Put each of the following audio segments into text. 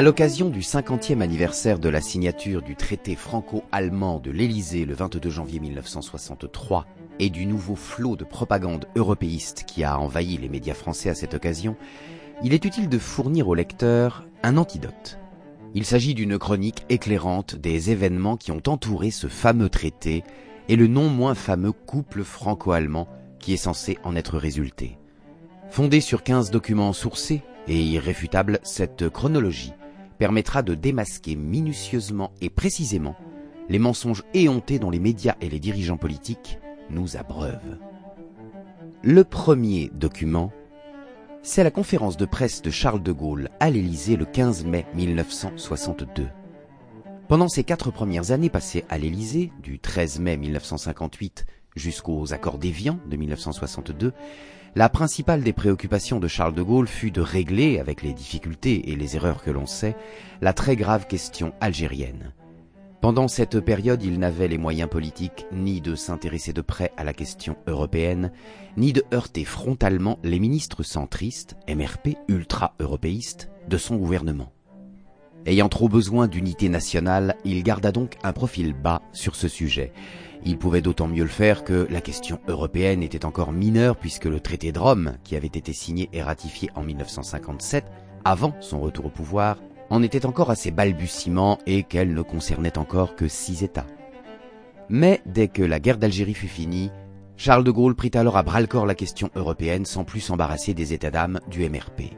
À l'occasion du 50e anniversaire de la signature du traité franco-allemand de l'Élysée le 22 janvier 1963 et du nouveau flot de propagande européiste qui a envahi les médias français à cette occasion, il est utile de fournir au lecteur un antidote. Il s'agit d'une chronique éclairante des événements qui ont entouré ce fameux traité et le non moins fameux couple franco-allemand qui est censé en être résulté. Fondée sur 15 documents sourcés et irréfutables, cette chronologie permettra de démasquer minutieusement et précisément les mensonges éhontés dont les médias et les dirigeants politiques nous abreuvent. Le premier document, c'est la conférence de presse de Charles de Gaulle à l'Élysée le 15 mai 1962. Pendant ces quatre premières années passées à l'Élysée, du 13 mai 1958 jusqu'aux accords d'Évian de 1962, la principale des préoccupations de Charles de Gaulle fut de régler, avec les difficultés et les erreurs que l'on sait, la très grave question algérienne. Pendant cette période, il n'avait les moyens politiques ni de s'intéresser de près à la question européenne, ni de heurter frontalement les ministres centristes, MRP ultra-européistes, de son gouvernement. Ayant trop besoin d'unité nationale, il garda donc un profil bas sur ce sujet, il pouvait d'autant mieux le faire que la question européenne était encore mineure puisque le traité de Rome, qui avait été signé et ratifié en 1957, avant son retour au pouvoir, en était encore à ses balbutiements et qu'elle ne concernait encore que six États. Mais dès que la guerre d'Algérie fut finie, Charles de Gaulle prit alors à bras-le-corps la question européenne sans plus s'embarrasser des états d'âme du MRP.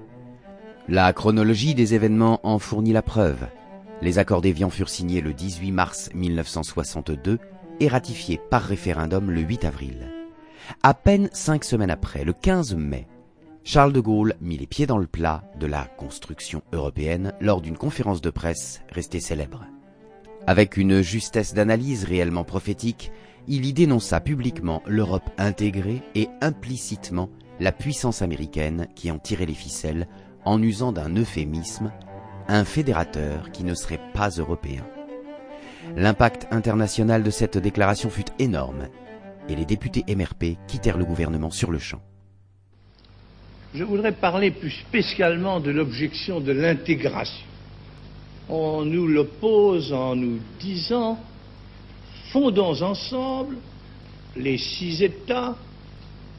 La chronologie des événements en fournit la preuve. Les accords d'Évian furent signés le 18 mars 1962 et ratifié par référendum le 8 avril. À peine cinq semaines après, le 15 mai, Charles de Gaulle mit les pieds dans le plat de la construction européenne lors d'une conférence de presse restée célèbre. Avec une justesse d'analyse réellement prophétique, il y dénonça publiquement l'Europe intégrée et implicitement la puissance américaine qui en tirait les ficelles en usant d'un euphémisme, un fédérateur qui ne serait pas européen. L'impact international de cette déclaration fut énorme et les députés MRP quittèrent le gouvernement sur le champ. Je voudrais parler plus spécialement de l'objection de l'intégration. On nous l'oppose en nous disant fondons ensemble les six États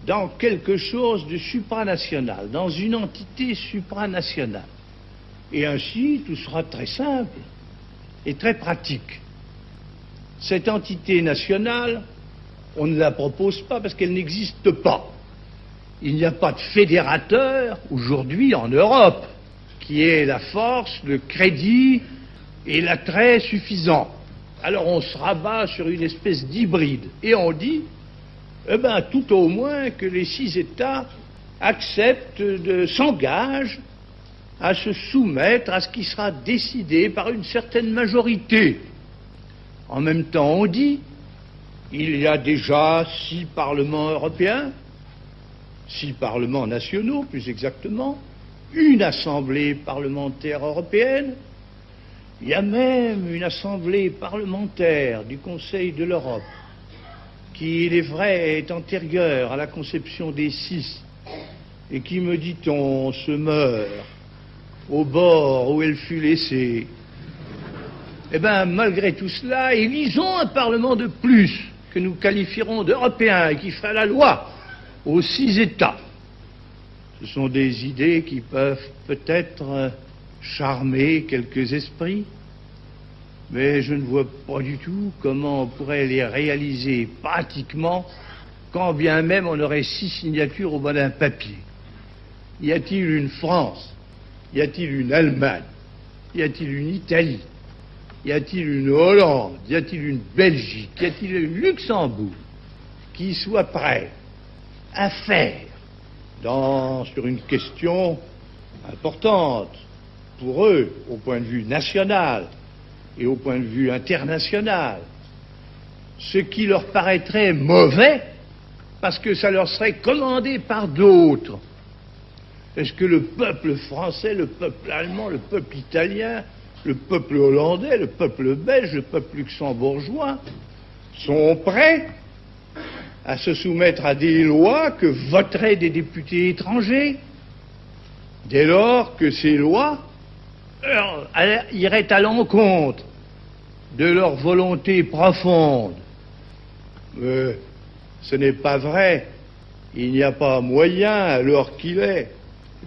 dans quelque chose de supranational, dans une entité supranationale. Et ainsi, tout sera très simple et très pratique. Cette entité nationale, on ne la propose pas parce qu'elle n'existe pas. Il n'y a pas de fédérateur aujourd'hui en Europe qui ait la force, le crédit et l'attrait suffisant. Alors on se rabat sur une espèce d'hybride et on dit, eh ben, tout au moins que les six États acceptent de s'engagent à se soumettre à ce qui sera décidé par une certaine majorité. En même temps, on dit, il y a déjà six parlements européens, six parlements nationaux plus exactement, une assemblée parlementaire européenne, il y a même une assemblée parlementaire du Conseil de l'Europe qui, il est vrai, est antérieure à la conception des six et qui, me dit-on, se meurt au bord où elle fut laissée eh bien, malgré tout cela, élisons un Parlement de plus, que nous qualifierons d'européen et qui fera la loi aux six États. Ce sont des idées qui peuvent peut-être charmer quelques esprits, mais je ne vois pas du tout comment on pourrait les réaliser pratiquement quand bien même on aurait six signatures au bas d'un papier. Y a-t-il une France? Y a-t-il une Allemagne? Y a-t-il une Italie? Y a-t-il une Hollande? Y a-t-il une Belgique? Y a-t-il un Luxembourg qui soit prêt à faire sur une question importante pour eux au point de vue national et au point de vue international, ce qui leur paraîtrait mauvais parce que ça leur serait commandé par d'autres. Est-ce que le peuple français, le peuple allemand, le peuple italien le peuple hollandais, le peuple belge, le peuple luxembourgeois sont prêts à se soumettre à des lois que voteraient des députés étrangers, dès lors que ces lois irait à l'encontre de leur volonté profonde. Mais ce n'est pas vrai. Il n'y a pas moyen, alors qu'il est,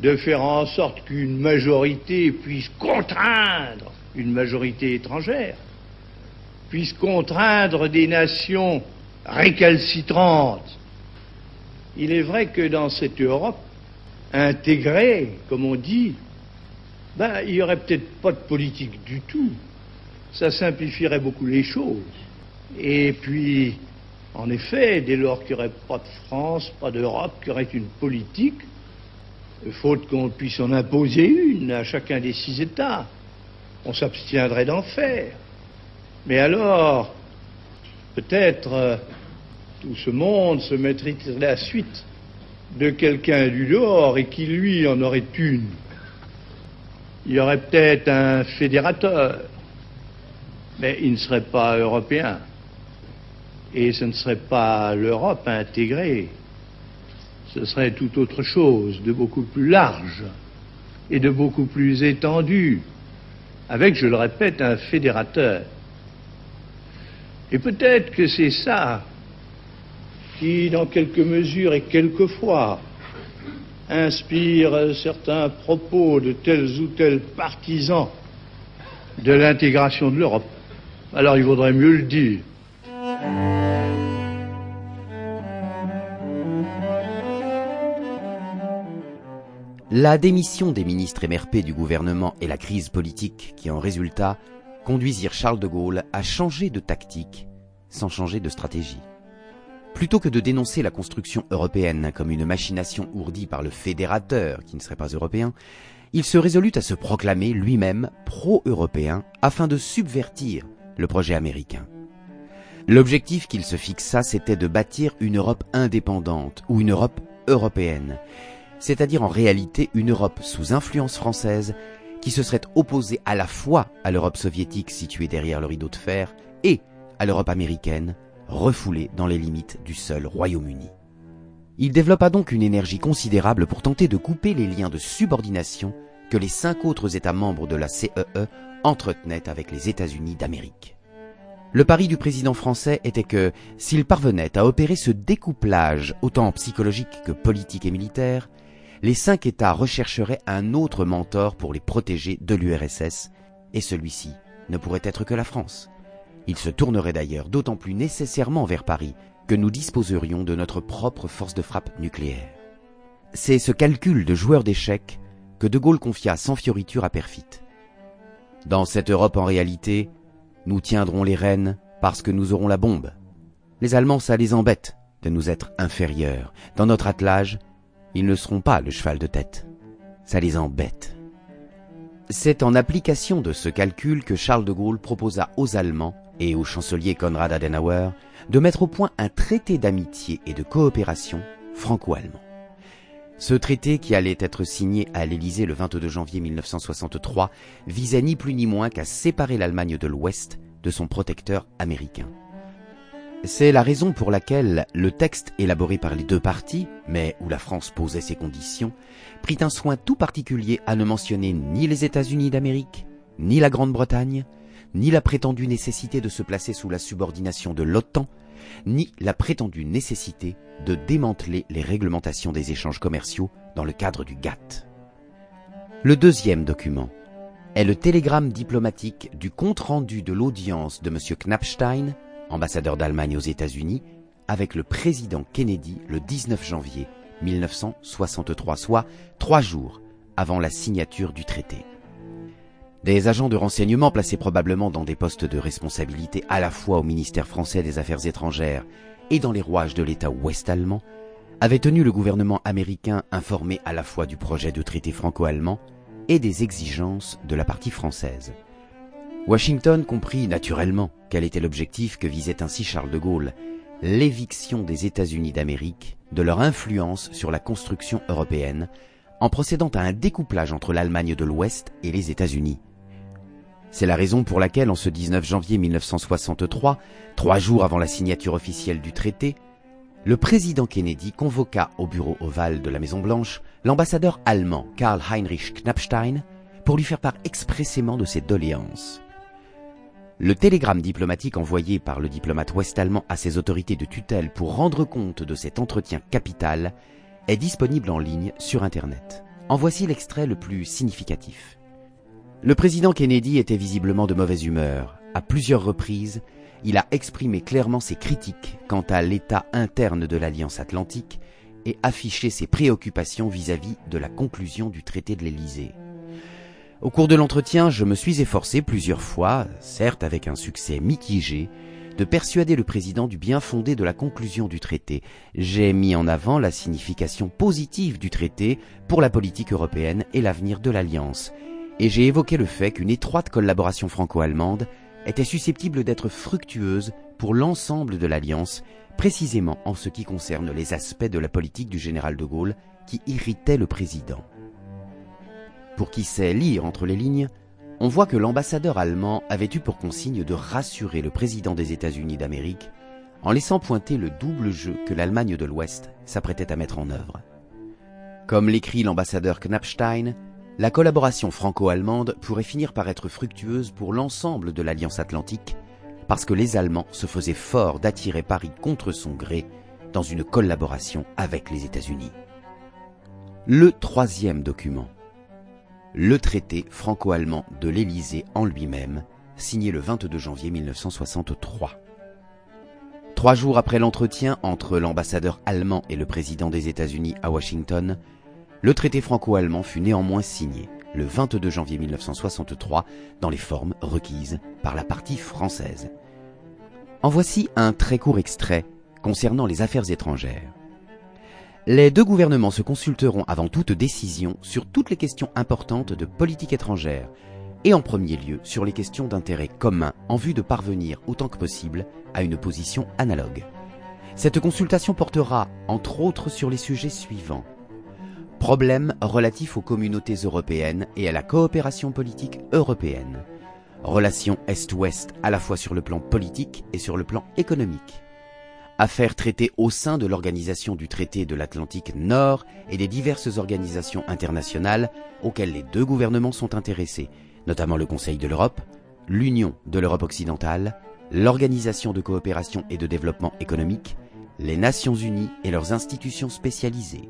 de faire en sorte qu'une majorité puisse contraindre une majorité étrangère, puisse contraindre des nations récalcitrantes. Il est vrai que dans cette Europe intégrée, comme on dit, ben, il n'y aurait peut-être pas de politique du tout. Ça simplifierait beaucoup les choses. Et puis, en effet, dès lors qu'il n'y aurait pas de France, pas d'Europe, qu'il y aurait une politique, faute qu'on puisse en imposer une à chacun des six États, on s'abstiendrait d'en faire. Mais alors, peut-être euh, tout ce monde se mettrait à la suite de quelqu'un du dehors et qui, lui, en aurait une. Il y aurait peut-être un fédérateur, mais il ne serait pas européen. Et ce ne serait pas l'Europe intégrée. Ce serait tout autre chose, de beaucoup plus large et de beaucoup plus étendu, avec, je le répète, un fédérateur. Et peut-être que c'est ça qui, dans quelques mesures et quelquefois, inspire certains propos de tels ou tels partisans de l'intégration de l'Europe. Alors il vaudrait mieux le dire. La démission des ministres MRP du gouvernement et la crise politique qui en résulta conduisirent Charles de Gaulle à changer de tactique sans changer de stratégie. Plutôt que de dénoncer la construction européenne comme une machination ourdie par le fédérateur qui ne serait pas européen, il se résolut à se proclamer lui-même pro-européen afin de subvertir le projet américain. L'objectif qu'il se fixa, c'était de bâtir une Europe indépendante ou une Europe européenne, c'est-à-dire en réalité une Europe sous influence française qui se serait opposée à la fois à l'Europe soviétique située derrière le rideau de fer et à l'Europe américaine, refoulée dans les limites du seul Royaume-Uni. Il développa donc une énergie considérable pour tenter de couper les liens de subordination que les cinq autres États membres de la CEE e entretenaient avec les États-Unis d'Amérique. Le pari du président français était que, s'il parvenait à opérer ce découplage autant psychologique que politique et militaire, les cinq États rechercheraient un autre mentor pour les protéger de l'URSS, et celui-ci ne pourrait être que la France. Il se tournerait d'ailleurs d'autant plus nécessairement vers Paris que nous disposerions de notre propre force de frappe nucléaire. C'est ce calcul de joueur d'échecs que De Gaulle confia sans fioriture à Perfit. Dans cette Europe en réalité, nous tiendrons les rênes parce que nous aurons la bombe. Les Allemands, ça les embête de nous être inférieurs. Dans notre attelage, ils ne seront pas le cheval de tête. Ça les embête. C'est en application de ce calcul que Charles de Gaulle proposa aux Allemands et au chancelier Konrad Adenauer de mettre au point un traité d'amitié et de coopération franco-allemand. Ce traité, qui allait être signé à l'Élysée le 22 janvier 1963, visait ni plus ni moins qu'à séparer l'Allemagne de l'Ouest de son protecteur américain. C'est la raison pour laquelle le texte élaboré par les deux parties, mais où la France posait ses conditions, prit un soin tout particulier à ne mentionner ni les États-Unis d'Amérique, ni la Grande-Bretagne, ni la prétendue nécessité de se placer sous la subordination de l'OTAN, ni la prétendue nécessité de démanteler les réglementations des échanges commerciaux dans le cadre du GATT. Le deuxième document est le télégramme diplomatique du compte-rendu de l'audience de M. Knappstein, ambassadeur d'Allemagne aux États-Unis, avec le président Kennedy le 19 janvier 1963, soit trois jours avant la signature du traité. Des agents de renseignement placés probablement dans des postes de responsabilité à la fois au ministère français des Affaires étrangères et dans les rouages de l'État ouest-allemand avaient tenu le gouvernement américain informé à la fois du projet de traité franco-allemand et des exigences de la partie française. Washington comprit naturellement quel était l'objectif que visait ainsi Charles de Gaulle, l'éviction des États-Unis d'Amérique de leur influence sur la construction européenne en procédant à un découplage entre l'Allemagne de l'Ouest et les États-Unis. C'est la raison pour laquelle, en ce 19 janvier 1963, trois jours avant la signature officielle du traité, le président Kennedy convoqua au bureau ovale de la Maison-Blanche l'ambassadeur allemand Karl Heinrich Knappstein pour lui faire part expressément de ses doléances. Le télégramme diplomatique envoyé par le diplomate ouest-allemand à ses autorités de tutelle pour rendre compte de cet entretien capital est disponible en ligne sur Internet. En voici l'extrait le plus significatif. Le président Kennedy était visiblement de mauvaise humeur. À plusieurs reprises, il a exprimé clairement ses critiques quant à l'état interne de l'Alliance atlantique et affiché ses préoccupations vis-à-vis de la conclusion du traité de l'Élysée. Au cours de l'entretien, je me suis efforcé plusieurs fois, certes avec un succès mitigé, de persuader le président du bien fondé de la conclusion du traité. J'ai mis en avant la signification positive du traité pour la politique européenne et l'avenir de l'Alliance. Et j'ai évoqué le fait qu'une étroite collaboration franco-allemande était susceptible d'être fructueuse pour l'ensemble de l'Alliance, précisément en ce qui concerne les aspects de la politique du général de Gaulle qui irritaient le président. Pour qui sait lire entre les lignes, on voit que l'ambassadeur allemand avait eu pour consigne de rassurer le président des États-Unis d'Amérique en laissant pointer le double jeu que l'Allemagne de l'Ouest s'apprêtait à mettre en œuvre. Comme l'écrit l'ambassadeur Knappstein, la collaboration franco-allemande pourrait finir par être fructueuse pour l'ensemble de l'Alliance atlantique parce que les Allemands se faisaient fort d'attirer Paris contre son gré dans une collaboration avec les États-Unis. Le troisième document le traité franco-allemand de l'Élysée en lui-même, signé le 22 janvier 1963. Trois jours après l'entretien entre l'ambassadeur allemand et le président des États-Unis à Washington, le traité franco-allemand fut néanmoins signé le 22 janvier 1963 dans les formes requises par la partie française. En voici un très court extrait concernant les affaires étrangères. Les deux gouvernements se consulteront avant toute décision sur toutes les questions importantes de politique étrangère, et en premier lieu sur les questions d'intérêt commun en vue de parvenir autant que possible à une position analogue. Cette consultation portera, entre autres, sur les sujets suivants. Problèmes relatifs aux communautés européennes et à la coopération politique européenne. Relations Est-Ouest à la fois sur le plan politique et sur le plan économique affaires traitées au sein de l'organisation du traité de l'Atlantique Nord et des diverses organisations internationales auxquelles les deux gouvernements sont intéressés, notamment le Conseil de l'Europe, l'Union de l'Europe occidentale, l'Organisation de coopération et de développement économique, les Nations unies et leurs institutions spécialisées.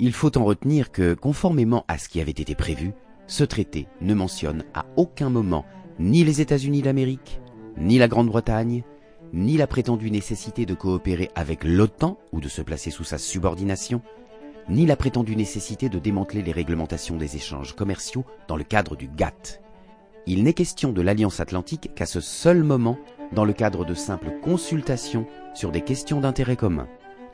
Il faut en retenir que, conformément à ce qui avait été prévu, ce traité ne mentionne à aucun moment ni les États-Unis d'Amérique, ni la Grande-Bretagne, ni la prétendue nécessité de coopérer avec l'OTAN ou de se placer sous sa subordination, ni la prétendue nécessité de démanteler les réglementations des échanges commerciaux dans le cadre du GATT. Il n'est question de l'Alliance atlantique qu'à ce seul moment dans le cadre de simples consultations sur des questions d'intérêt commun,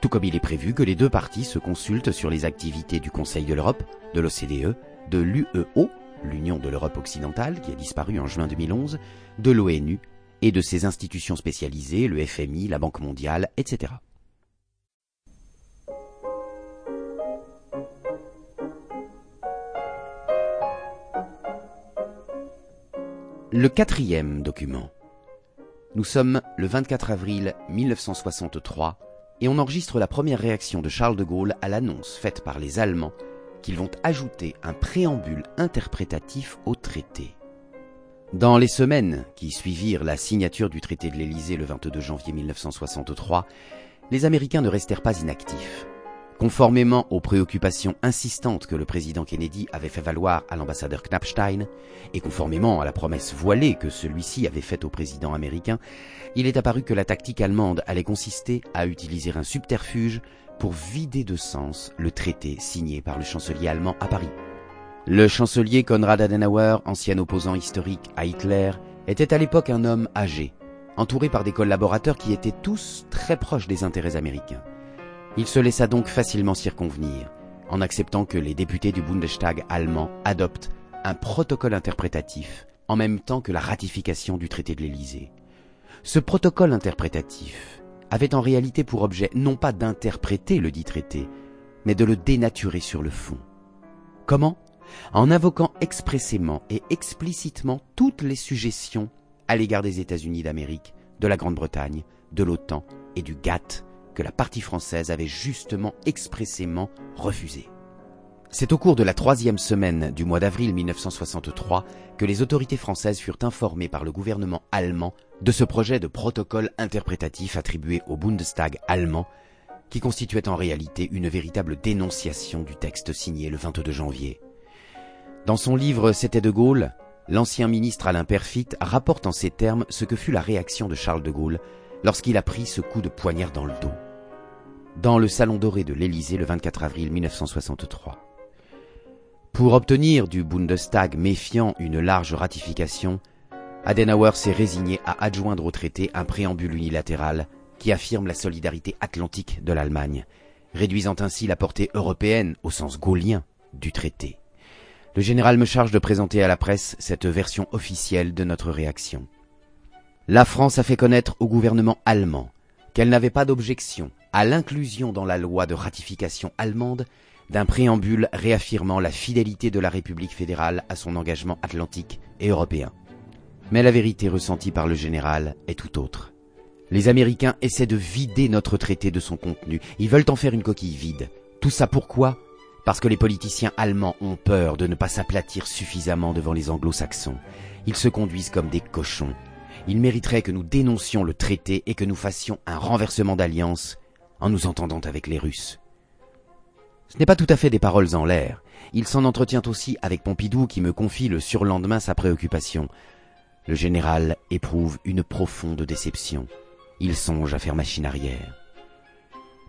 tout comme il est prévu que les deux parties se consultent sur les activités du Conseil de l'Europe, de l'OCDE, de l'UEO, l'Union de l'Europe occidentale qui a disparu en juin 2011, de l'ONU et de ses institutions spécialisées, le FMI, la Banque mondiale, etc. Le quatrième document. Nous sommes le 24 avril 1963 et on enregistre la première réaction de Charles de Gaulle à l'annonce faite par les Allemands qu'ils vont ajouter un préambule interprétatif au traité. Dans les semaines qui suivirent la signature du traité de l'Élysée le 22 janvier 1963, les Américains ne restèrent pas inactifs. Conformément aux préoccupations insistantes que le président Kennedy avait fait valoir à l'ambassadeur Knappstein, et conformément à la promesse voilée que celui-ci avait faite au président américain, il est apparu que la tactique allemande allait consister à utiliser un subterfuge pour vider de sens le traité signé par le chancelier allemand à Paris. Le chancelier Konrad Adenauer, ancien opposant historique à Hitler, était à l'époque un homme âgé, entouré par des collaborateurs qui étaient tous très proches des intérêts américains. Il se laissa donc facilement circonvenir, en acceptant que les députés du Bundestag allemand adoptent un protocole interprétatif en même temps que la ratification du traité de l'Élysée. Ce protocole interprétatif avait en réalité pour objet non pas d'interpréter le dit traité, mais de le dénaturer sur le fond. Comment? En invoquant expressément et explicitement toutes les suggestions à l'égard des États-Unis d'Amérique, de la Grande-Bretagne, de l'OTAN et du GATT que la partie française avait justement expressément refusées. C'est au cours de la troisième semaine du mois d'avril 1963 que les autorités françaises furent informées par le gouvernement allemand de ce projet de protocole interprétatif attribué au Bundestag allemand, qui constituait en réalité une véritable dénonciation du texte signé le 22 janvier. Dans son livre C'était de Gaulle, l'ancien ministre Alain Perfit rapporte en ces termes ce que fut la réaction de Charles de Gaulle lorsqu'il a pris ce coup de poignard dans le dos. Dans le salon doré de l'Élysée le 24 avril 1963. Pour obtenir du Bundestag méfiant une large ratification, Adenauer s'est résigné à adjoindre au traité un préambule unilatéral qui affirme la solidarité atlantique de l'Allemagne, réduisant ainsi la portée européenne au sens gaullien du traité. Le général me charge de présenter à la presse cette version officielle de notre réaction. La France a fait connaître au gouvernement allemand qu'elle n'avait pas d'objection à l'inclusion dans la loi de ratification allemande d'un préambule réaffirmant la fidélité de la République fédérale à son engagement atlantique et européen. Mais la vérité ressentie par le général est tout autre. Les Américains essaient de vider notre traité de son contenu. Ils veulent en faire une coquille vide. Tout ça pourquoi? Parce que les politiciens allemands ont peur de ne pas s'aplatir suffisamment devant les anglo-saxons. Ils se conduisent comme des cochons. Ils mériteraient que nous dénoncions le traité et que nous fassions un renversement d'alliance en nous entendant avec les Russes. Ce n'est pas tout à fait des paroles en l'air. Il s'en entretient aussi avec Pompidou qui me confie le surlendemain sa préoccupation. Le général éprouve une profonde déception. Il songe à faire machine arrière.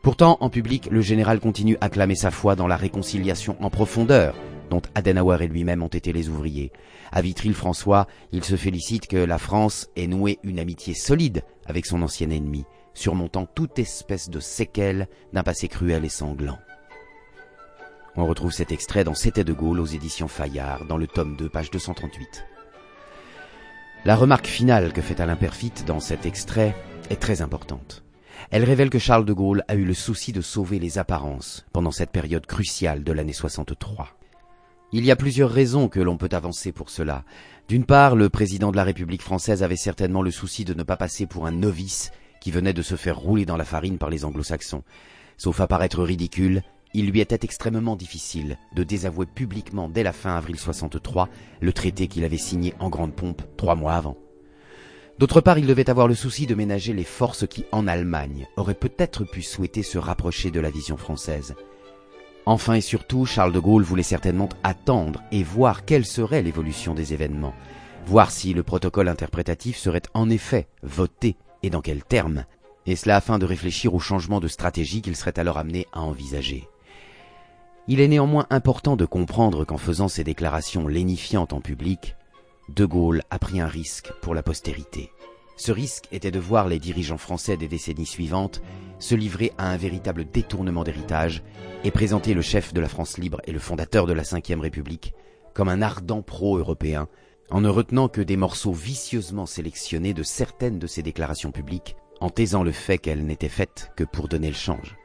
Pourtant, en public, le général continue à clamer sa foi dans la réconciliation en profondeur, dont Adenauer et lui-même ont été les ouvriers. À Vitry-le-François, il se félicite que la France ait noué une amitié solide avec son ancien ennemi, surmontant toute espèce de séquelles d'un passé cruel et sanglant. On retrouve cet extrait dans C'était de Gaulle aux éditions Fayard, dans le tome 2, page 238. La remarque finale que fait Alain Perfit dans cet extrait est très importante. Elle révèle que Charles de Gaulle a eu le souci de sauver les apparences pendant cette période cruciale de l'année 63. Il y a plusieurs raisons que l'on peut avancer pour cela. D'une part, le président de la République française avait certainement le souci de ne pas passer pour un novice qui venait de se faire rouler dans la farine par les anglo-saxons. Sauf à paraître ridicule, il lui était extrêmement difficile de désavouer publiquement dès la fin avril 63 le traité qu'il avait signé en grande pompe trois mois avant. D'autre part, il devait avoir le souci de ménager les forces qui, en Allemagne, auraient peut-être pu souhaiter se rapprocher de la vision française. Enfin et surtout, Charles de Gaulle voulait certainement attendre et voir quelle serait l'évolution des événements, voir si le protocole interprétatif serait en effet voté et dans quels termes, et cela afin de réfléchir au changement de stratégie qu'il serait alors amené à envisager. Il est néanmoins important de comprendre qu'en faisant ces déclarations lénifiantes en public, De Gaulle a pris un risque pour la postérité. Ce risque était de voir les dirigeants français des décennies suivantes se livrer à un véritable détournement d'héritage et présenter le chef de la France libre et le fondateur de la Ve République comme un ardent pro-européen en ne retenant que des morceaux vicieusement sélectionnés de certaines de ses déclarations publiques en taisant le fait qu'elles n'étaient faites que pour donner le change.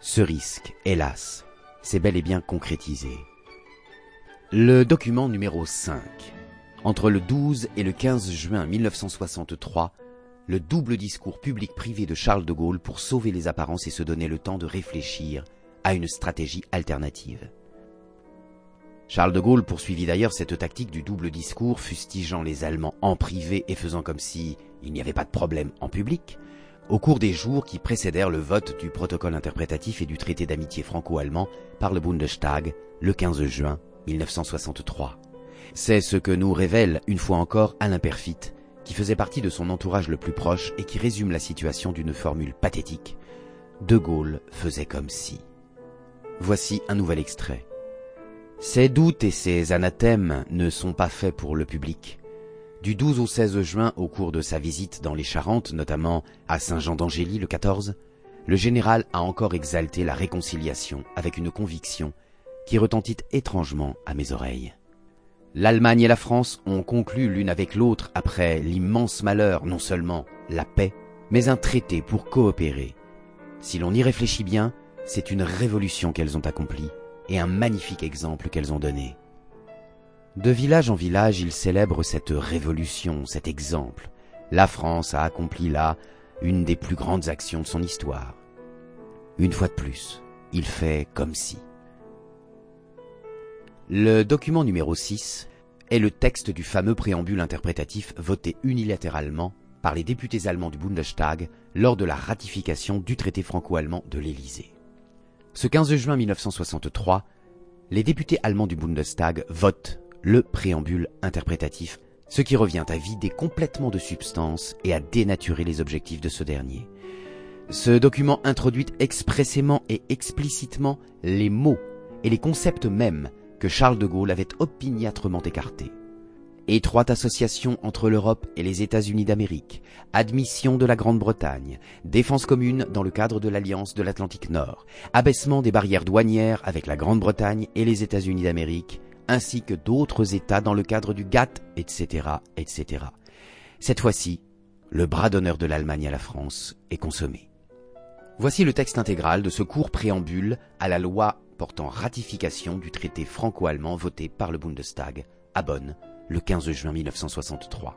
Ce risque, hélas, c'est bel et bien concrétisé. Le document numéro 5. Entre le 12 et le 15 juin 1963, le double discours public-privé de Charles de Gaulle pour sauver les apparences et se donner le temps de réfléchir à une stratégie alternative. Charles de Gaulle poursuivit d'ailleurs cette tactique du double discours, fustigeant les Allemands en privé et faisant comme si il n'y avait pas de problème en public, au cours des jours qui précédèrent le vote du protocole interprétatif et du traité d'amitié franco-allemand par le Bundestag le 15 juin 1963. C'est ce que nous révèle une fois encore Alain Perfit, qui faisait partie de son entourage le plus proche et qui résume la situation d'une formule pathétique. De Gaulle faisait comme si. Voici un nouvel extrait. Ces doutes et ces anathèmes ne sont pas faits pour le public. Du 12 au 16 juin, au cours de sa visite dans les Charentes, notamment à Saint-Jean d'Angély le 14, le général a encore exalté la réconciliation avec une conviction qui retentit étrangement à mes oreilles. L'Allemagne et la France ont conclu l'une avec l'autre après l'immense malheur non seulement la paix, mais un traité pour coopérer. Si l'on y réfléchit bien, c'est une révolution qu'elles ont accomplie et un magnifique exemple qu'elles ont donné. De village en village, il célèbre cette révolution, cet exemple. La France a accompli là une des plus grandes actions de son histoire. Une fois de plus, il fait comme si. Le document numéro 6 est le texte du fameux préambule interprétatif voté unilatéralement par les députés allemands du Bundestag lors de la ratification du traité franco-allemand de l'Élysée. Ce 15 juin 1963, les députés allemands du Bundestag votent le préambule interprétatif, ce qui revient à vider complètement de substance et à dénaturer les objectifs de ce dernier. Ce document introduit expressément et explicitement les mots et les concepts mêmes que Charles de Gaulle avait opiniâtrement écartés. Étroite association entre l'Europe et les États-Unis d'Amérique, admission de la Grande-Bretagne, défense commune dans le cadre de l'Alliance de l'Atlantique Nord, abaissement des barrières douanières avec la Grande-Bretagne et les États-Unis d'Amérique, ainsi que d'autres États dans le cadre du GATT, etc., etc. Cette fois-ci, le bras d'honneur de l'Allemagne à la France est consommé. Voici le texte intégral de ce court préambule à la loi portant ratification du traité franco-allemand voté par le Bundestag à Bonn le 15 juin 1963.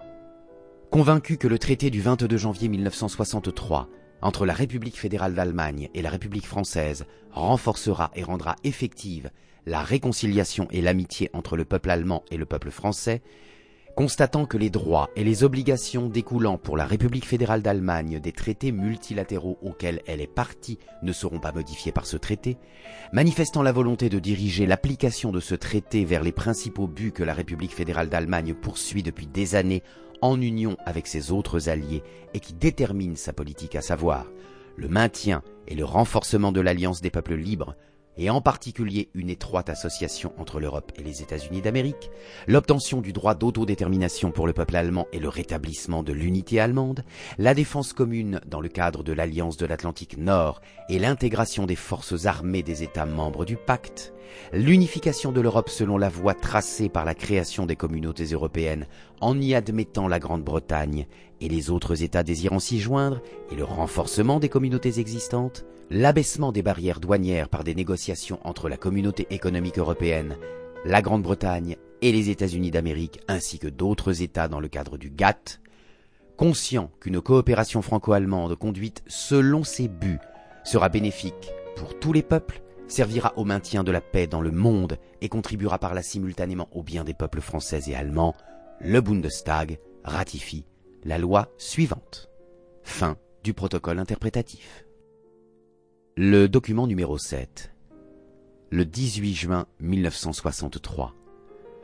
Convaincu que le traité du 22 janvier 1963 entre la République fédérale d'Allemagne et la République française renforcera et rendra effective la réconciliation et l'amitié entre le peuple allemand et le peuple français, Constatant que les droits et les obligations découlant pour la République fédérale d'Allemagne des traités multilatéraux auxquels elle est partie ne seront pas modifiés par ce traité, manifestant la volonté de diriger l'application de ce traité vers les principaux buts que la République fédérale d'Allemagne poursuit depuis des années en union avec ses autres alliés et qui détermine sa politique à savoir le maintien et le renforcement de l'alliance des peuples libres, et en particulier une étroite association entre l'Europe et les États-Unis d'Amérique, l'obtention du droit d'autodétermination pour le peuple allemand et le rétablissement de l'unité allemande, la défense commune dans le cadre de l'Alliance de l'Atlantique Nord et l'intégration des forces armées des États membres du pacte, l'unification de l'Europe selon la voie tracée par la création des communautés européennes en y admettant la Grande-Bretagne et les autres États désirant s'y joindre et le renforcement des communautés existantes, l'abaissement des barrières douanières par des négociations entre la communauté économique européenne, la Grande-Bretagne et les États-Unis d'Amérique ainsi que d'autres États dans le cadre du GATT, conscient qu'une coopération franco-allemande conduite selon ses buts sera bénéfique pour tous les peuples, servira au maintien de la paix dans le monde et contribuera par là simultanément au bien des peuples français et allemands, le Bundestag ratifie la loi suivante. Fin du protocole interprétatif. Le document numéro 7. Le 18 juin 1963.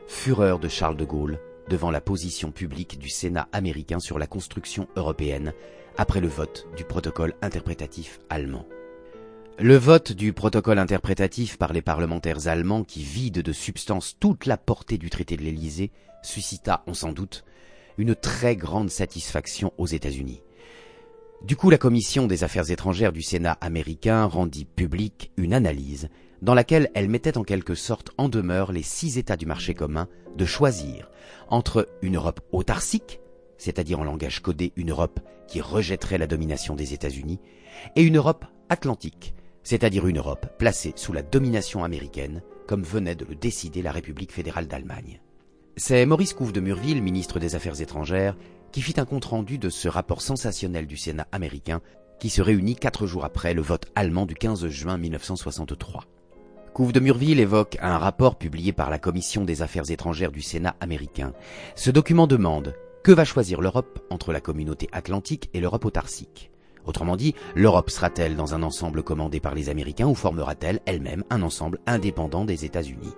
Fureur de Charles de Gaulle devant la position publique du Sénat américain sur la construction européenne après le vote du protocole interprétatif allemand. Le vote du protocole interprétatif par les parlementaires allemands qui vide de substance toute la portée du traité de l'Élysée suscita, on s'en doute, une très grande satisfaction aux États-Unis. Du coup, la commission des affaires étrangères du Sénat américain rendit publique une analyse dans laquelle elle mettait en quelque sorte en demeure les six États du marché commun de choisir entre une Europe autarcique, c'est-à-dire en langage codé une Europe qui rejetterait la domination des États-Unis, et une Europe atlantique, c'est-à-dire une Europe placée sous la domination américaine, comme venait de le décider la République fédérale d'Allemagne. C'est Maurice Couve de Murville, ministre des Affaires étrangères, qui fit un compte-rendu de ce rapport sensationnel du Sénat américain qui se réunit quatre jours après le vote allemand du 15 juin 1963. Couve de Murville évoque un rapport publié par la Commission des Affaires étrangères du Sénat américain. Ce document demande que va choisir l'Europe entre la communauté atlantique et l'Europe autarcique? Autrement dit, l'Europe sera-t-elle dans un ensemble commandé par les Américains ou formera-t-elle elle-même un ensemble indépendant des États-Unis?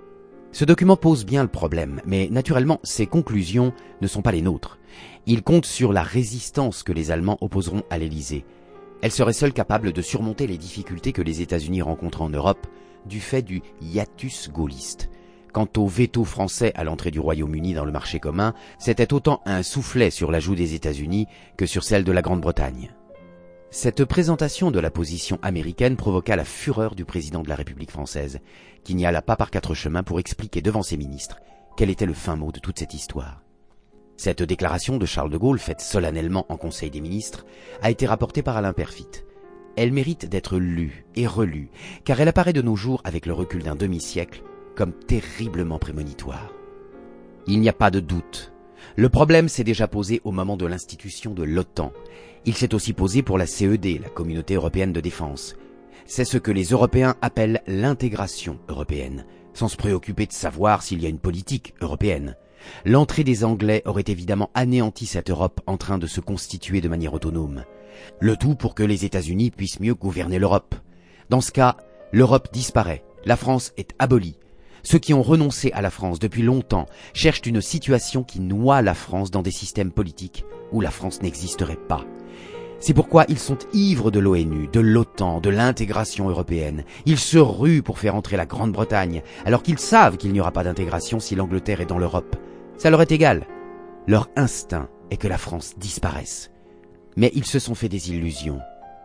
Ce document pose bien le problème, mais naturellement, ses conclusions ne sont pas les nôtres. Il compte sur la résistance que les Allemands opposeront à l'Élysée. Elle serait seule capable de surmonter les difficultés que les États-Unis rencontrent en Europe du fait du hiatus gaulliste. Quant au veto français à l'entrée du Royaume-Uni dans le marché commun, c'était autant un soufflet sur la joue des États-Unis que sur celle de la Grande-Bretagne. Cette présentation de la position américaine provoqua la fureur du président de la République française, qui n'y alla pas par quatre chemins pour expliquer devant ses ministres quel était le fin mot de toute cette histoire. Cette déclaration de Charles de Gaulle, faite solennellement en Conseil des ministres, a été rapportée par Alain Perfit. Elle mérite d'être lue et relue, car elle apparaît de nos jours, avec le recul d'un demi-siècle, comme terriblement prémonitoire. Il n'y a pas de doute. Le problème s'est déjà posé au moment de l'institution de l'OTAN. Il s'est aussi posé pour la CED, la Communauté européenne de défense. C'est ce que les Européens appellent l'intégration européenne, sans se préoccuper de savoir s'il y a une politique européenne. L'entrée des Anglais aurait évidemment anéanti cette Europe en train de se constituer de manière autonome. Le tout pour que les États-Unis puissent mieux gouverner l'Europe. Dans ce cas, l'Europe disparaît, la France est abolie. Ceux qui ont renoncé à la France depuis longtemps cherchent une situation qui noie la France dans des systèmes politiques où la France n'existerait pas. C'est pourquoi ils sont ivres de l'ONU, de l'OTAN, de l'intégration européenne. Ils se ruent pour faire entrer la Grande-Bretagne, alors qu'ils savent qu'il n'y aura pas d'intégration si l'Angleterre est dans l'Europe. Ça leur est égal. Leur instinct est que la France disparaisse. Mais ils se sont fait des illusions.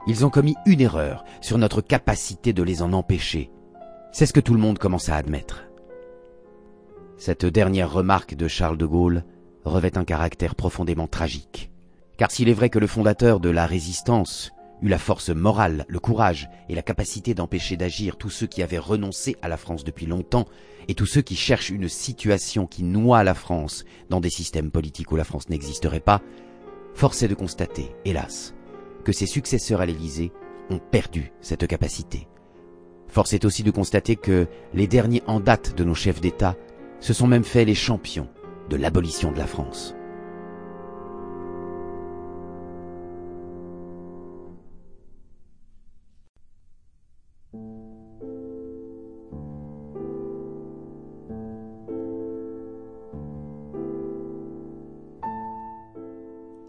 Ils ont commis une erreur sur notre capacité de les en empêcher. C'est ce que tout le monde commence à admettre. Cette dernière remarque de Charles de Gaulle revêt un caractère profondément tragique. Car s'il est vrai que le fondateur de la résistance eut la force morale, le courage et la capacité d'empêcher d'agir tous ceux qui avaient renoncé à la France depuis longtemps, et tous ceux qui cherchent une situation qui noie la France dans des systèmes politiques où la France n'existerait pas, force est de constater, hélas, que ses successeurs à l'Élysée ont perdu cette capacité. Force est aussi de constater que les derniers en date de nos chefs d'État se sont même fait les champions de l'abolition de la France.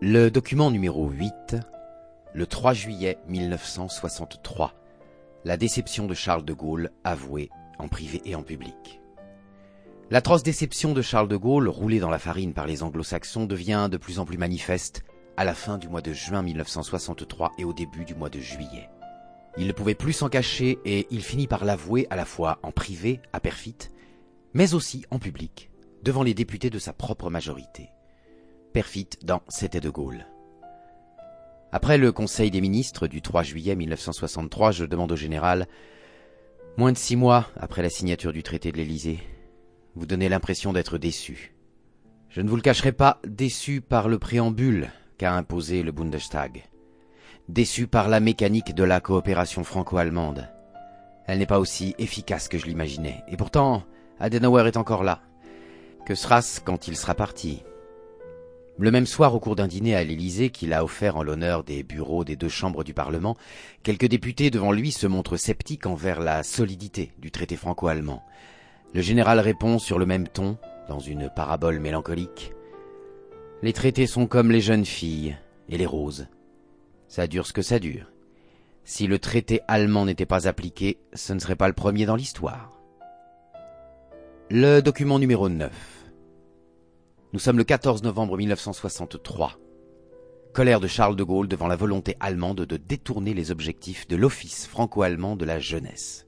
Le document numéro 8, le 3 juillet 1963. La déception de Charles de Gaulle avouée en privé et en public. L'atroce déception de Charles de Gaulle, roulée dans la farine par les anglo-saxons, devient de plus en plus manifeste à la fin du mois de juin 1963 et au début du mois de juillet. Il ne pouvait plus s'en cacher et il finit par l'avouer à la fois en privé, à Perfit, mais aussi en public, devant les députés de sa propre majorité perfit dans C'était de Gaulle. Après le Conseil des ministres du 3 juillet 1963, je demande au général, moins de six mois après la signature du traité de l'Élysée, vous donnez l'impression d'être déçu. Je ne vous le cacherai pas, déçu par le préambule qu'a imposé le Bundestag. Déçu par la mécanique de la coopération franco-allemande. Elle n'est pas aussi efficace que je l'imaginais. Et pourtant, Adenauer est encore là. Que sera-ce quand il sera parti? Le même soir, au cours d'un dîner à l'Élysée qu'il a offert en l'honneur des bureaux des deux chambres du Parlement, quelques députés devant lui se montrent sceptiques envers la solidité du traité franco-allemand. Le général répond sur le même ton, dans une parabole mélancolique. Les traités sont comme les jeunes filles et les roses. Ça dure ce que ça dure. Si le traité allemand n'était pas appliqué, ce ne serait pas le premier dans l'histoire. Le document numéro 9. Nous sommes le 14 novembre 1963. Colère de Charles de Gaulle devant la volonté allemande de détourner les objectifs de l'Office franco-allemand de la jeunesse.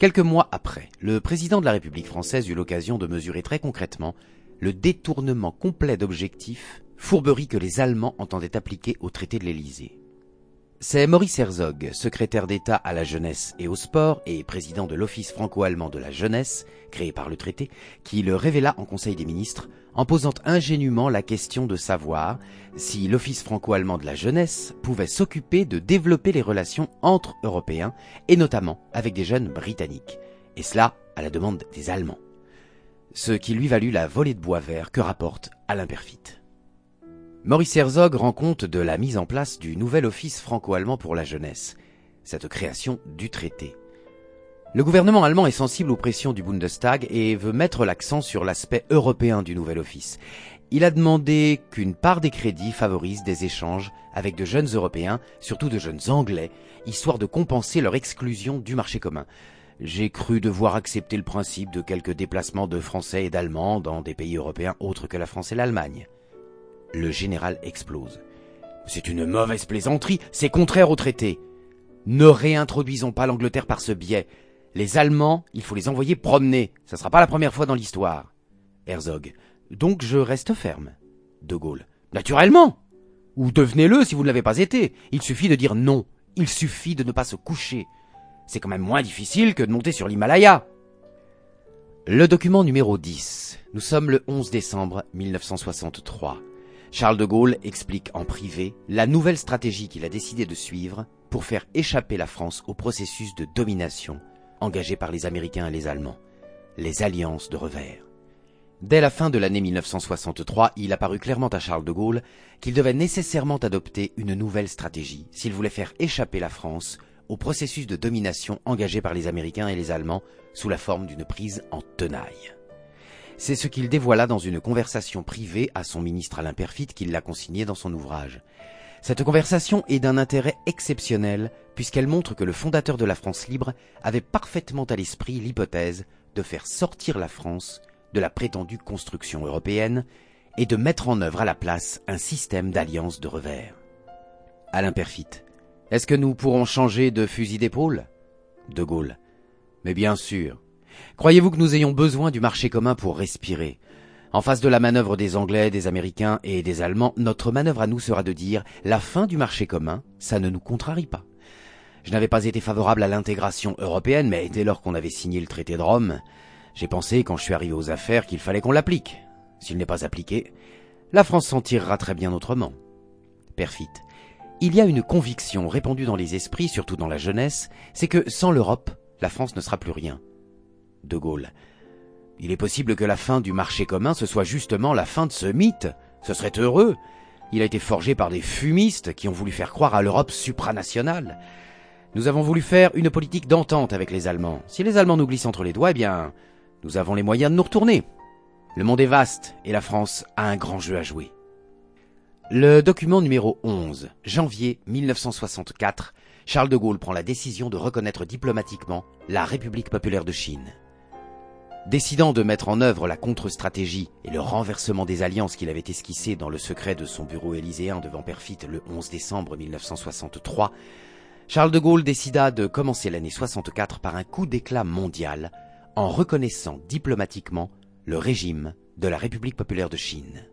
Quelques mois après, le président de la République française eut l'occasion de mesurer très concrètement le détournement complet d'objectifs, fourberie que les Allemands entendaient appliquer au traité de l'Élysée. C'est Maurice Herzog, secrétaire d'État à la jeunesse et au sport et président de l'Office franco-allemand de la jeunesse, créé par le traité, qui le révéla en Conseil des ministres en posant ingénument la question de savoir si l'Office franco-allemand de la jeunesse pouvait s'occuper de développer les relations entre Européens et notamment avec des jeunes britanniques, et cela à la demande des Allemands. Ce qui lui valut la volée de bois vert que rapporte Alain Perfit. Maurice Herzog rend compte de la mise en place du nouvel office franco-allemand pour la jeunesse, cette création du traité. Le gouvernement allemand est sensible aux pressions du Bundestag et veut mettre l'accent sur l'aspect européen du nouvel office. Il a demandé qu'une part des crédits favorise des échanges avec de jeunes Européens, surtout de jeunes Anglais, histoire de compenser leur exclusion du marché commun. J'ai cru devoir accepter le principe de quelques déplacements de Français et d'Allemands dans des pays européens autres que la France et l'Allemagne. Le général explose. C'est une mauvaise plaisanterie, c'est contraire au traité. Ne réintroduisons pas l'Angleterre par ce biais. Les Allemands, il faut les envoyer promener. Ça sera pas la première fois dans l'histoire. Herzog. Donc je reste ferme. De Gaulle. Naturellement. Ou devenez-le si vous ne l'avez pas été. Il suffit de dire non. Il suffit de ne pas se coucher. C'est quand même moins difficile que de monter sur l'Himalaya. Le document numéro 10. Nous sommes le 11 décembre 1963. Charles de Gaulle explique en privé la nouvelle stratégie qu'il a décidé de suivre pour faire échapper la France au processus de domination engagées par les Américains et les Allemands, les alliances de revers. Dès la fin de l'année 1963, il apparut clairement à Charles de Gaulle qu'il devait nécessairement adopter une nouvelle stratégie s'il voulait faire échapper la France au processus de domination engagé par les Américains et les Allemands sous la forme d'une prise en tenaille. C'est ce qu'il dévoila dans une conversation privée à son ministre Alain Perfit qui l'a consigné dans son ouvrage. Cette conversation est d'un intérêt exceptionnel puisqu'elle montre que le fondateur de la France libre avait parfaitement à l'esprit l'hypothèse de faire sortir la France de la prétendue construction européenne et de mettre en œuvre à la place un système d'alliance de revers. Alain Perfit. Est-ce que nous pourrons changer de fusil d'épaule? De Gaulle. Mais bien sûr. Croyez-vous que nous ayons besoin du marché commun pour respirer? En face de la manœuvre des Anglais, des Américains et des Allemands, notre manœuvre à nous sera de dire la fin du marché commun, ça ne nous contrarie pas. Je n'avais pas été favorable à l'intégration européenne, mais dès lors qu'on avait signé le traité de Rome, j'ai pensé, quand je suis arrivé aux affaires, qu'il fallait qu'on l'applique. S'il n'est pas appliqué, la France s'en tirera très bien autrement. Perfit. Il y a une conviction répandue dans les esprits, surtout dans la jeunesse, c'est que sans l'Europe, la France ne sera plus rien. De Gaulle. Il est possible que la fin du marché commun, ce soit justement la fin de ce mythe. Ce serait heureux. Il a été forgé par des fumistes qui ont voulu faire croire à l'Europe supranationale. Nous avons voulu faire une politique d'entente avec les Allemands. Si les Allemands nous glissent entre les doigts, eh bien, nous avons les moyens de nous retourner. Le monde est vaste et la France a un grand jeu à jouer. Le document numéro 11, janvier 1964, Charles de Gaulle prend la décision de reconnaître diplomatiquement la République populaire de Chine. Décidant de mettre en œuvre la contre-stratégie et le renversement des alliances qu'il avait esquissées dans le secret de son bureau élyséen devant Perfit le 11 décembre 1963, Charles de Gaulle décida de commencer l'année 64 par un coup d'éclat mondial en reconnaissant diplomatiquement le régime de la République populaire de Chine.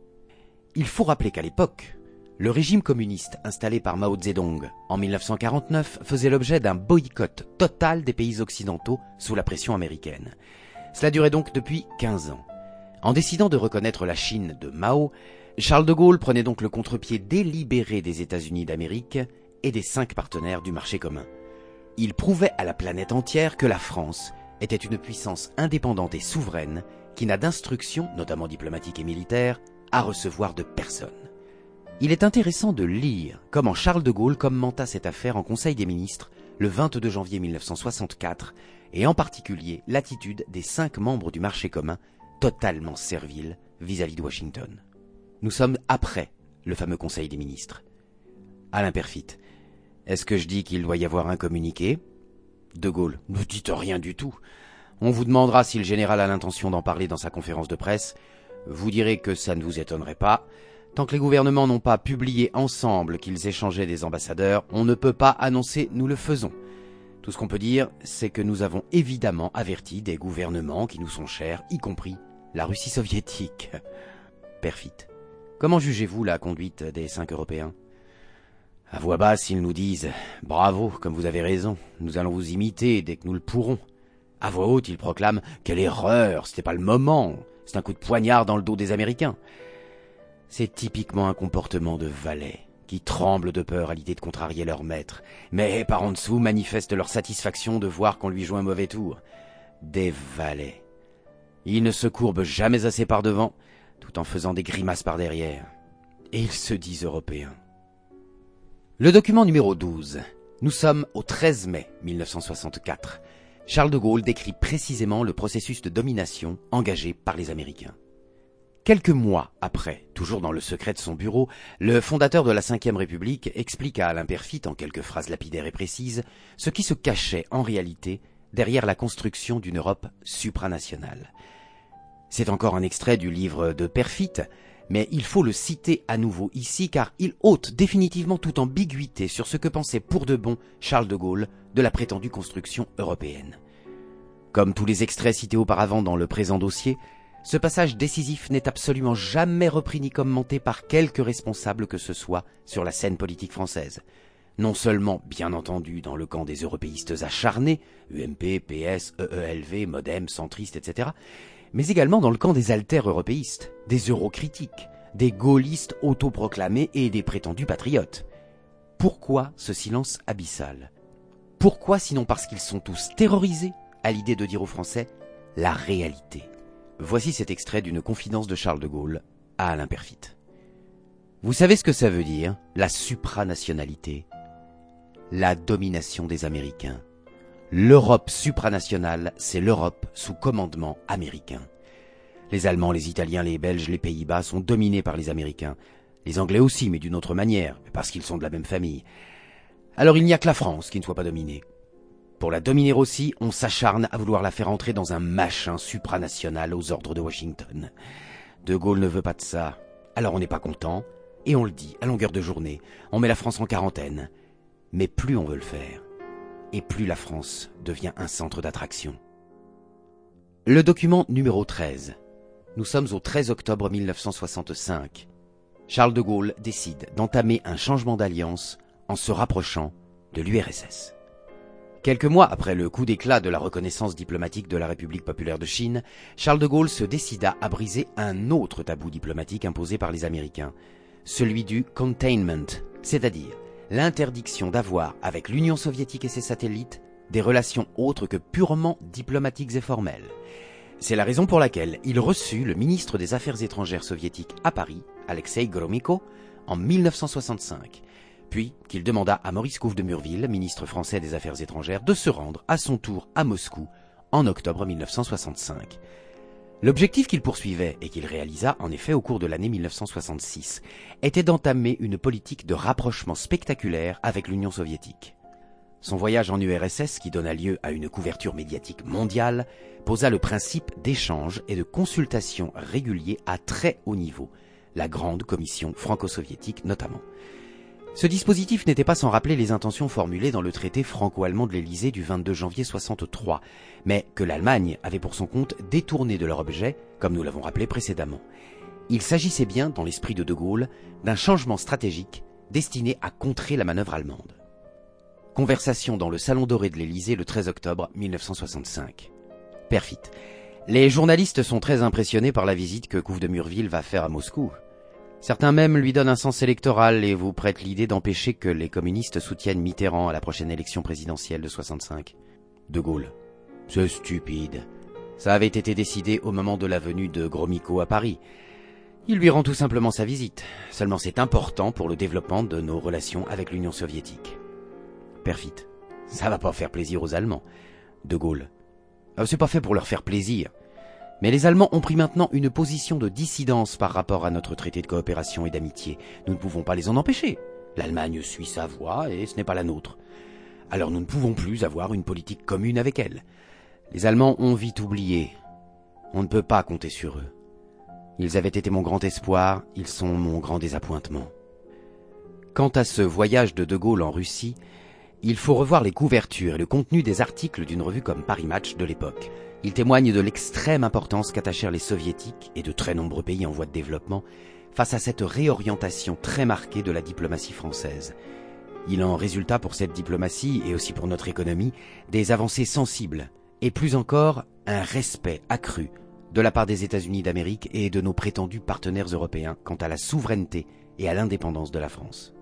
Il faut rappeler qu'à l'époque, le régime communiste installé par Mao Zedong en 1949 faisait l'objet d'un boycott total des pays occidentaux sous la pression américaine. Cela durait donc depuis 15 ans. En décidant de reconnaître la Chine de Mao, Charles de Gaulle prenait donc le contre-pied délibéré des États-Unis d'Amérique et des cinq partenaires du marché commun. Il prouvait à la planète entière que la France était une puissance indépendante et souveraine qui n'a d'instructions, notamment diplomatiques et militaires, à recevoir de personne. Il est intéressant de lire comment Charles de Gaulle commenta cette affaire en Conseil des ministres le 22 janvier 1964 et en particulier l'attitude des cinq membres du marché commun totalement serviles vis-à-vis de Washington. Nous sommes après le fameux Conseil des ministres. Alain Perfit. Est-ce que je dis qu'il doit y avoir un communiqué? De Gaulle. Ne dites rien du tout. On vous demandera si le général a l'intention d'en parler dans sa conférence de presse. Vous direz que ça ne vous étonnerait pas. Tant que les gouvernements n'ont pas publié ensemble qu'ils échangeaient des ambassadeurs, on ne peut pas annoncer nous le faisons. Tout ce qu'on peut dire, c'est que nous avons évidemment averti des gouvernements qui nous sont chers, y compris la Russie soviétique. Perfit. Comment jugez-vous la conduite des cinq Européens? À voix basse, ils nous disent Bravo, comme vous avez raison, nous allons vous imiter dès que nous le pourrons. À voix haute, ils proclament Quelle erreur, c'était pas le moment, c'est un coup de poignard dans le dos des Américains. C'est typiquement un comportement de valet qui tremble de peur à l'idée de contrarier leur maître, mais par en dessous manifeste leur satisfaction de voir qu'on lui joue un mauvais tour. Des valets. Ils ne se courbent jamais assez par devant, tout en faisant des grimaces par derrière. Et ils se disent européens. Le document numéro 12. Nous sommes au 13 mai 1964. Charles de Gaulle décrit précisément le processus de domination engagé par les Américains. Quelques mois après, toujours dans le secret de son bureau, le fondateur de la Ve République explique à Alain Perfit, en quelques phrases lapidaires et précises, ce qui se cachait en réalité derrière la construction d'une Europe supranationale. C'est encore un extrait du livre de Perfit, mais il faut le citer à nouveau ici car il ôte définitivement toute ambiguïté sur ce que pensait pour de bon Charles de Gaulle de la prétendue construction européenne. Comme tous les extraits cités auparavant dans le présent dossier, ce passage décisif n'est absolument jamais repris ni commenté par quelque responsable que ce soit sur la scène politique française. Non seulement, bien entendu, dans le camp des européistes acharnés, UMP, PS, EELV, Modem, centristes, etc., mais également dans le camp des altères européistes, des eurocritiques, des gaullistes autoproclamés et des prétendus patriotes. Pourquoi ce silence abyssal? Pourquoi sinon parce qu'ils sont tous terrorisés, à l'idée de dire aux Français la réalité? Voici cet extrait d'une confidence de Charles de Gaulle à Alain Perfit. Vous savez ce que ça veut dire, la supranationalité? La domination des Américains. L'Europe supranationale, c'est l'Europe sous commandement américain. Les Allemands, les Italiens, les Belges, les Pays-Bas sont dominés par les Américains. Les Anglais aussi, mais d'une autre manière, parce qu'ils sont de la même famille. Alors il n'y a que la France qui ne soit pas dominée. Pour la dominer aussi, on s'acharne à vouloir la faire entrer dans un machin supranational aux ordres de Washington. De Gaulle ne veut pas de ça. Alors on n'est pas content, et on le dit à longueur de journée. On met la France en quarantaine. Mais plus on veut le faire, et plus la France devient un centre d'attraction. Le document numéro 13. Nous sommes au 13 octobre 1965. Charles de Gaulle décide d'entamer un changement d'alliance en se rapprochant de l'URSS. Quelques mois après le coup d'éclat de la reconnaissance diplomatique de la République populaire de Chine, Charles de Gaulle se décida à briser un autre tabou diplomatique imposé par les Américains, celui du containment, c'est-à-dire l'interdiction d'avoir avec l'Union soviétique et ses satellites des relations autres que purement diplomatiques et formelles. C'est la raison pour laquelle il reçut le ministre des Affaires étrangères soviétique à Paris, Alexei Gromyko, en 1965, puis qu'il demanda à Maurice Couve de Murville, ministre français des Affaires étrangères, de se rendre à son tour à Moscou en octobre 1965. L'objectif qu'il poursuivait et qu'il réalisa en effet au cours de l'année 1966 était d'entamer une politique de rapprochement spectaculaire avec l'Union soviétique. Son voyage en URSS, qui donna lieu à une couverture médiatique mondiale, posa le principe d'échange et de consultation réguliers à très haut niveau, la grande commission franco-soviétique notamment. Ce dispositif n'était pas sans rappeler les intentions formulées dans le traité franco-allemand de l'Élysée du 22 janvier 63, mais que l'Allemagne avait pour son compte détourné de leur objet, comme nous l'avons rappelé précédemment. Il s'agissait bien, dans l'esprit de De Gaulle, d'un changement stratégique destiné à contrer la manœuvre allemande. Conversation dans le Salon Doré de l'Élysée le 13 octobre 1965. Perfit. Les journalistes sont très impressionnés par la visite que Couve de Murville va faire à Moscou. Certains même lui donnent un sens électoral et vous prêtent l'idée d'empêcher que les communistes soutiennent Mitterrand à la prochaine élection présidentielle de 65. De Gaulle. C'est stupide. Ça avait été décidé au moment de la venue de Gromyko à Paris. Il lui rend tout simplement sa visite. Seulement c'est important pour le développement de nos relations avec l'Union soviétique. Perfit. Ça va pas faire plaisir aux Allemands. De Gaulle. Euh, c'est pas fait pour leur faire plaisir. Mais les Allemands ont pris maintenant une position de dissidence par rapport à notre traité de coopération et d'amitié. Nous ne pouvons pas les en empêcher. L'Allemagne suit sa voie et ce n'est pas la nôtre. Alors nous ne pouvons plus avoir une politique commune avec elle. Les Allemands ont vite oublié. On ne peut pas compter sur eux. Ils avaient été mon grand espoir, ils sont mon grand désappointement. Quant à ce voyage de De Gaulle en Russie, il faut revoir les couvertures et le contenu des articles d'une revue comme Paris Match de l'époque. Il témoigne de l'extrême importance qu'attachèrent les soviétiques et de très nombreux pays en voie de développement face à cette réorientation très marquée de la diplomatie française. Il en résulta pour cette diplomatie et aussi pour notre économie des avancées sensibles et plus encore un respect accru de la part des États-Unis d'Amérique et de nos prétendus partenaires européens quant à la souveraineté et à l'indépendance de la France.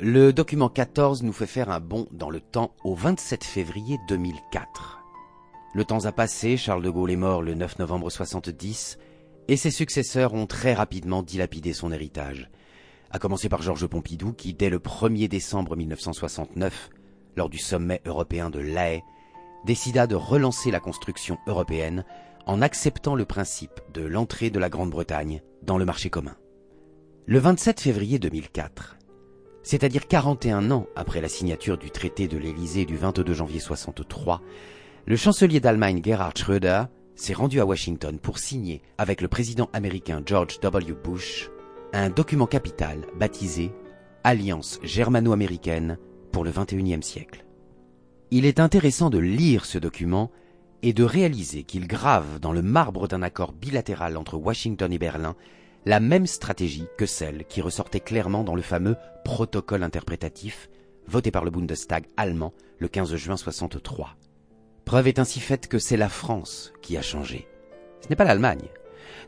Le document 14 nous fait faire un bond dans le temps au 27 février 2004. Le temps a passé, Charles de Gaulle est mort le 9 novembre 70, et ses successeurs ont très rapidement dilapidé son héritage. À commencer par Georges Pompidou, qui dès le 1er décembre 1969, lors du sommet européen de La Haye, décida de relancer la construction européenne en acceptant le principe de l'entrée de la Grande-Bretagne dans le marché commun. Le 27 février 2004, c'est-à-dire 41 ans après la signature du traité de l'Élysée du 22 janvier 63, le chancelier d'Allemagne Gerhard Schröder s'est rendu à Washington pour signer avec le président américain George W. Bush un document capital baptisé Alliance germano-américaine pour le XXIe siècle. Il est intéressant de lire ce document et de réaliser qu'il grave dans le marbre d'un accord bilatéral entre Washington et Berlin la même stratégie que celle qui ressortait clairement dans le fameux protocole interprétatif voté par le Bundestag allemand le 15 juin 63. Preuve est ainsi faite que c'est la France qui a changé. Ce n'est pas l'Allemagne.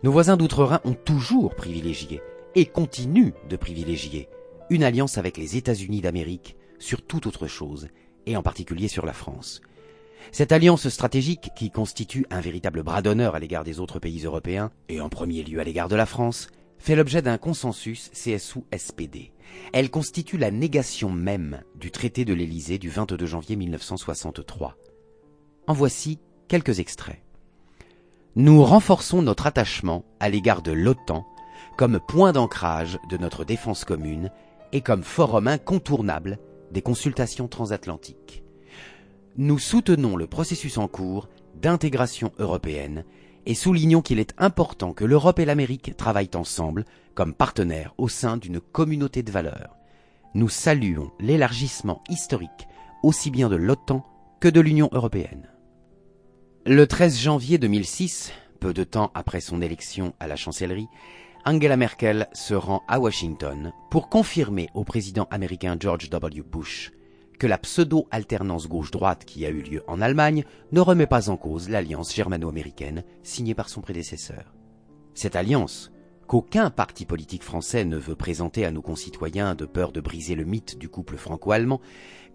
Nos voisins d'outre-Rhin ont toujours privilégié, et continuent de privilégier, une alliance avec les États-Unis d'Amérique sur toute autre chose, et en particulier sur la France. Cette alliance stratégique, qui constitue un véritable bras d'honneur à l'égard des autres pays européens, et en premier lieu à l'égard de la France, fait l'objet d'un consensus CSU-SPD. Elle constitue la négation même du traité de l'Élysée du 22 janvier 1963. En voici quelques extraits. Nous renforçons notre attachement à l'égard de l'OTAN comme point d'ancrage de notre défense commune et comme forum incontournable des consultations transatlantiques. Nous soutenons le processus en cours d'intégration européenne et soulignons qu'il est important que l'Europe et l'Amérique travaillent ensemble comme partenaires au sein d'une communauté de valeurs. Nous saluons l'élargissement historique aussi bien de l'OTAN que de l'Union européenne. Le 13 janvier 2006, peu de temps après son élection à la chancellerie, Angela Merkel se rend à Washington pour confirmer au président américain George W. Bush que la pseudo-alternance gauche-droite qui a eu lieu en Allemagne ne remet pas en cause l'alliance germano-américaine signée par son prédécesseur. Cette alliance, qu'aucun parti politique français ne veut présenter à nos concitoyens de peur de briser le mythe du couple franco-allemand,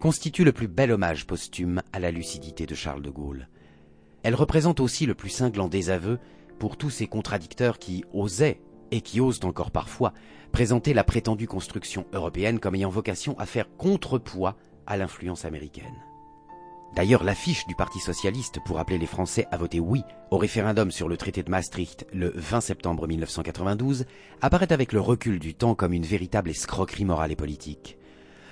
constitue le plus bel hommage posthume à la lucidité de Charles de Gaulle. Elle représente aussi le plus cinglant désaveu pour tous ces contradicteurs qui osaient, et qui osent encore parfois, présenter la prétendue construction européenne comme ayant vocation à faire contrepoids à l'influence américaine. D'ailleurs, l'affiche du Parti socialiste pour appeler les Français à voter oui au référendum sur le traité de Maastricht le 20 septembre 1992 apparaît avec le recul du temps comme une véritable escroquerie morale et politique.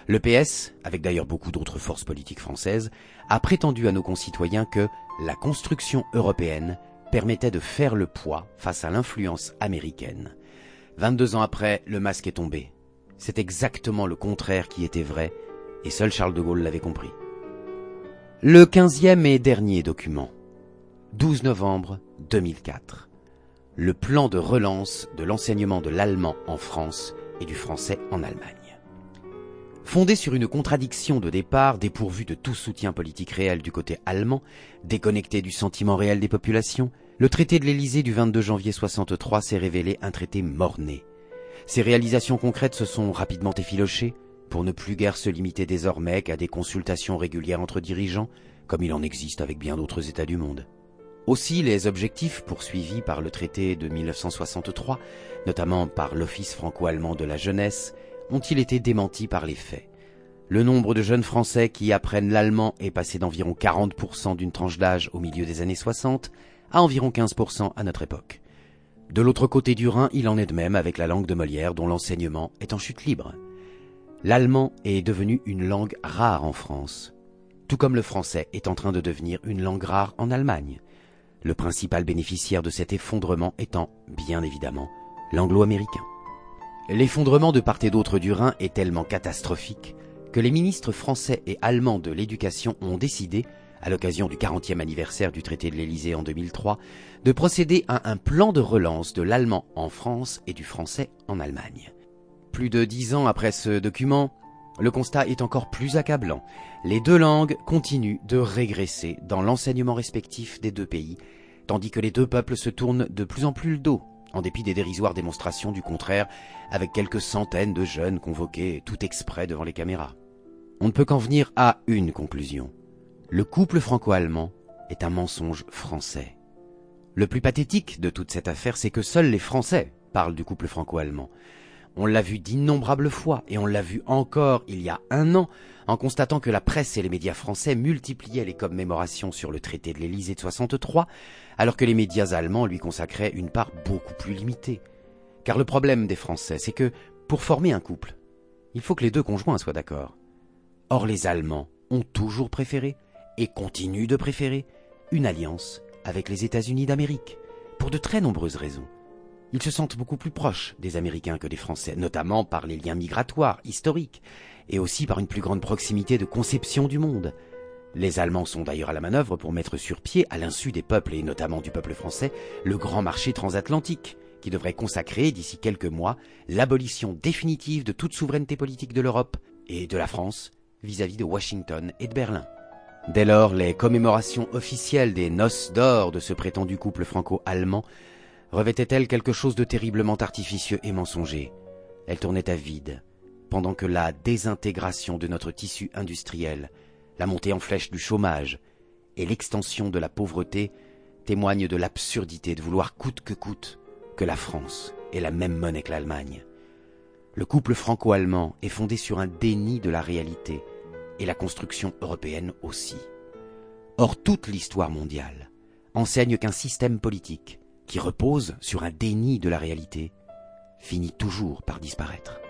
Le PS, avec d'ailleurs beaucoup d'autres forces politiques françaises, a prétendu à nos concitoyens que la construction européenne permettait de faire le poids face à l'influence américaine. 22 ans après, le masque est tombé. C'est exactement le contraire qui était vrai, et seul Charles de Gaulle l'avait compris. Le quinzième et dernier document. 12 novembre 2004. Le plan de relance de l'enseignement de l'allemand en France et du français en Allemagne. Fondé sur une contradiction de départ dépourvue de tout soutien politique réel du côté allemand, déconnecté du sentiment réel des populations, le traité de l'Élysée du 22 janvier 63 s'est révélé un traité morné. Ses réalisations concrètes se sont rapidement effilochées, pour ne plus guère se limiter désormais qu'à des consultations régulières entre dirigeants, comme il en existe avec bien d'autres États du monde. Aussi, les objectifs poursuivis par le traité de 1963, notamment par l'Office franco-allemand de la jeunesse, ont-ils été démentis par les faits. Le nombre de jeunes Français qui apprennent l'allemand est passé d'environ 40% d'une tranche d'âge au milieu des années 60 à environ 15% à notre époque. De l'autre côté du Rhin, il en est de même avec la langue de Molière dont l'enseignement est en chute libre. L'allemand est devenu une langue rare en France, tout comme le français est en train de devenir une langue rare en Allemagne, le principal bénéficiaire de cet effondrement étant, bien évidemment, l'anglo-américain. L'effondrement de part et d'autre du Rhin est tellement catastrophique que les ministres français et allemands de l'éducation ont décidé, à l'occasion du 40e anniversaire du traité de l'Élysée en 2003, de procéder à un plan de relance de l'allemand en France et du français en Allemagne. Plus de dix ans après ce document, le constat est encore plus accablant. Les deux langues continuent de régresser dans l'enseignement respectif des deux pays, tandis que les deux peuples se tournent de plus en plus le dos en dépit des dérisoires démonstrations du contraire, avec quelques centaines de jeunes convoqués tout exprès devant les caméras. On ne peut qu'en venir à une conclusion. Le couple franco-allemand est un mensonge français. Le plus pathétique de toute cette affaire, c'est que seuls les Français parlent du couple franco-allemand. On l'a vu d'innombrables fois, et on l'a vu encore il y a un an, en constatant que la presse et les médias français multipliaient les commémorations sur le traité de l'Élysée de 63, alors que les médias allemands lui consacraient une part beaucoup plus limitée. Car le problème des Français, c'est que, pour former un couple, il faut que les deux conjoints soient d'accord. Or les Allemands ont toujours préféré, et continuent de préférer, une alliance avec les États-Unis d'Amérique, pour de très nombreuses raisons. Ils se sentent beaucoup plus proches des Américains que des Français, notamment par les liens migratoires, historiques, et aussi par une plus grande proximité de conception du monde. Les Allemands sont d'ailleurs à la manœuvre pour mettre sur pied, à l'insu des peuples et notamment du peuple français, le grand marché transatlantique, qui devrait consacrer d'ici quelques mois l'abolition définitive de toute souveraineté politique de l'Europe et de la France vis-à-vis -vis de Washington et de Berlin. Dès lors, les commémorations officielles des noces d'or de ce prétendu couple franco-allemand revêtait-elle quelque chose de terriblement artificieux et mensonger? Elle tournait à vide, pendant que la désintégration de notre tissu industriel, la montée en flèche du chômage et l'extension de la pauvreté témoignent de l'absurdité de vouloir coûte que coûte que la France ait la même monnaie que l'Allemagne. Le couple franco-allemand est fondé sur un déni de la réalité, et la construction européenne aussi. Or toute l'histoire mondiale enseigne qu'un système politique qui repose sur un déni de la réalité finit toujours par disparaître.